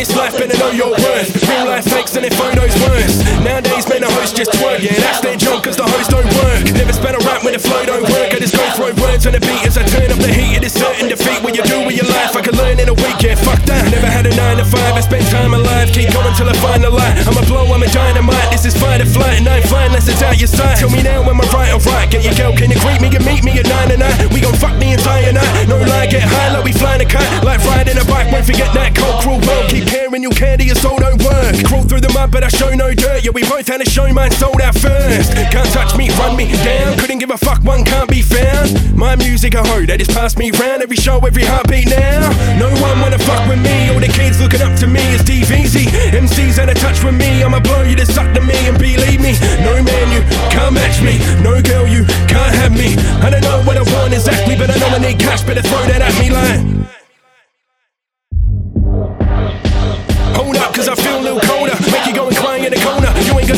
this life, better know your worth. Real life fakes and their photos worse. Nowadays, man, the host just twerk. Yeah, that's their job, cause the host don't work. Never spell a rap when the flow don't work. I just go throw words on the beat as I turn up the heat. It is certain defeat. What you do with your life, I can learn in a week. Yeah, fuck that. Never had a nine to five. I spend time alive. Keep going till I find the light. I'm a blow, I'm a dynamite. This is fight or flight, and I ain't flying unless it's out your sight. Tell me now, am I right or right? Get your girl, can you greet me and meet me at nine and nine? We gon' fuck the entire night. No lie, get high like we flying a kite. Like riding a bike, won't forget that care, your soul don't work. Crawl through the mud, but I show no dirt. Yeah, we both had a show, mine sold out first. Can't touch me, run me down. Couldn't give a fuck, one can't be found. My music, a hoe, they just pass me round. Every show, every heartbeat now. No one wanna fuck with me. All the kids looking up to me is DVZ. MCs out of touch with me. I'ma blow you to suck to me and believe me. No man, you can't match me. No girl, you can't have me. I don't know what I want exactly, but I know I need cash. Better throw that at me like.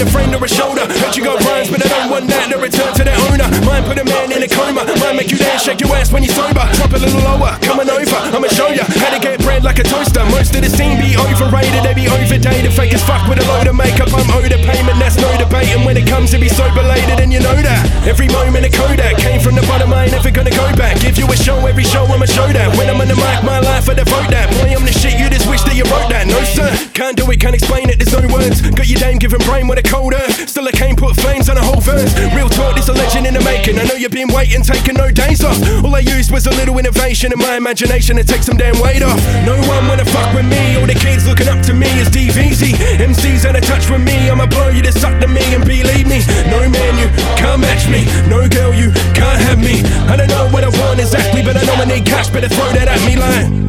A friend or a shoulder. Heard you got rhymes, but I don't want that to return to the owner. Mine put a man in a coma. Mine make you dance, shake your ass when you're sober. Drop a little lower, coming over. I'ma show ya how to get bread like a toaster. Most of the scene be overrated, they be overdated. Fake as fuck with a load of makeup. I'm owed a payment, that's no debating. When it comes to be so belated, and you know that. Every moment a Kodak came from the bottom, I ain't never gonna go back. Give you a show, every show I'ma show that. Can't do it, can't explain it, there's no words. Got your dame giving brain with a cold earth. Still I can't put flames on a whole verse. Real talk, this a legend in the making. I know you've been waiting, taking no days off. All I used was a little innovation in my imagination to take some damn weight off. No one wanna fuck with me, all the kids looking up to me is DVZ. MCs out of touch with me, I'ma blow you to suck to me and believe me. No man, you can't match me. No girl, you can't have me. I don't know what I want exactly, but I know I need cash, better throw that at me like.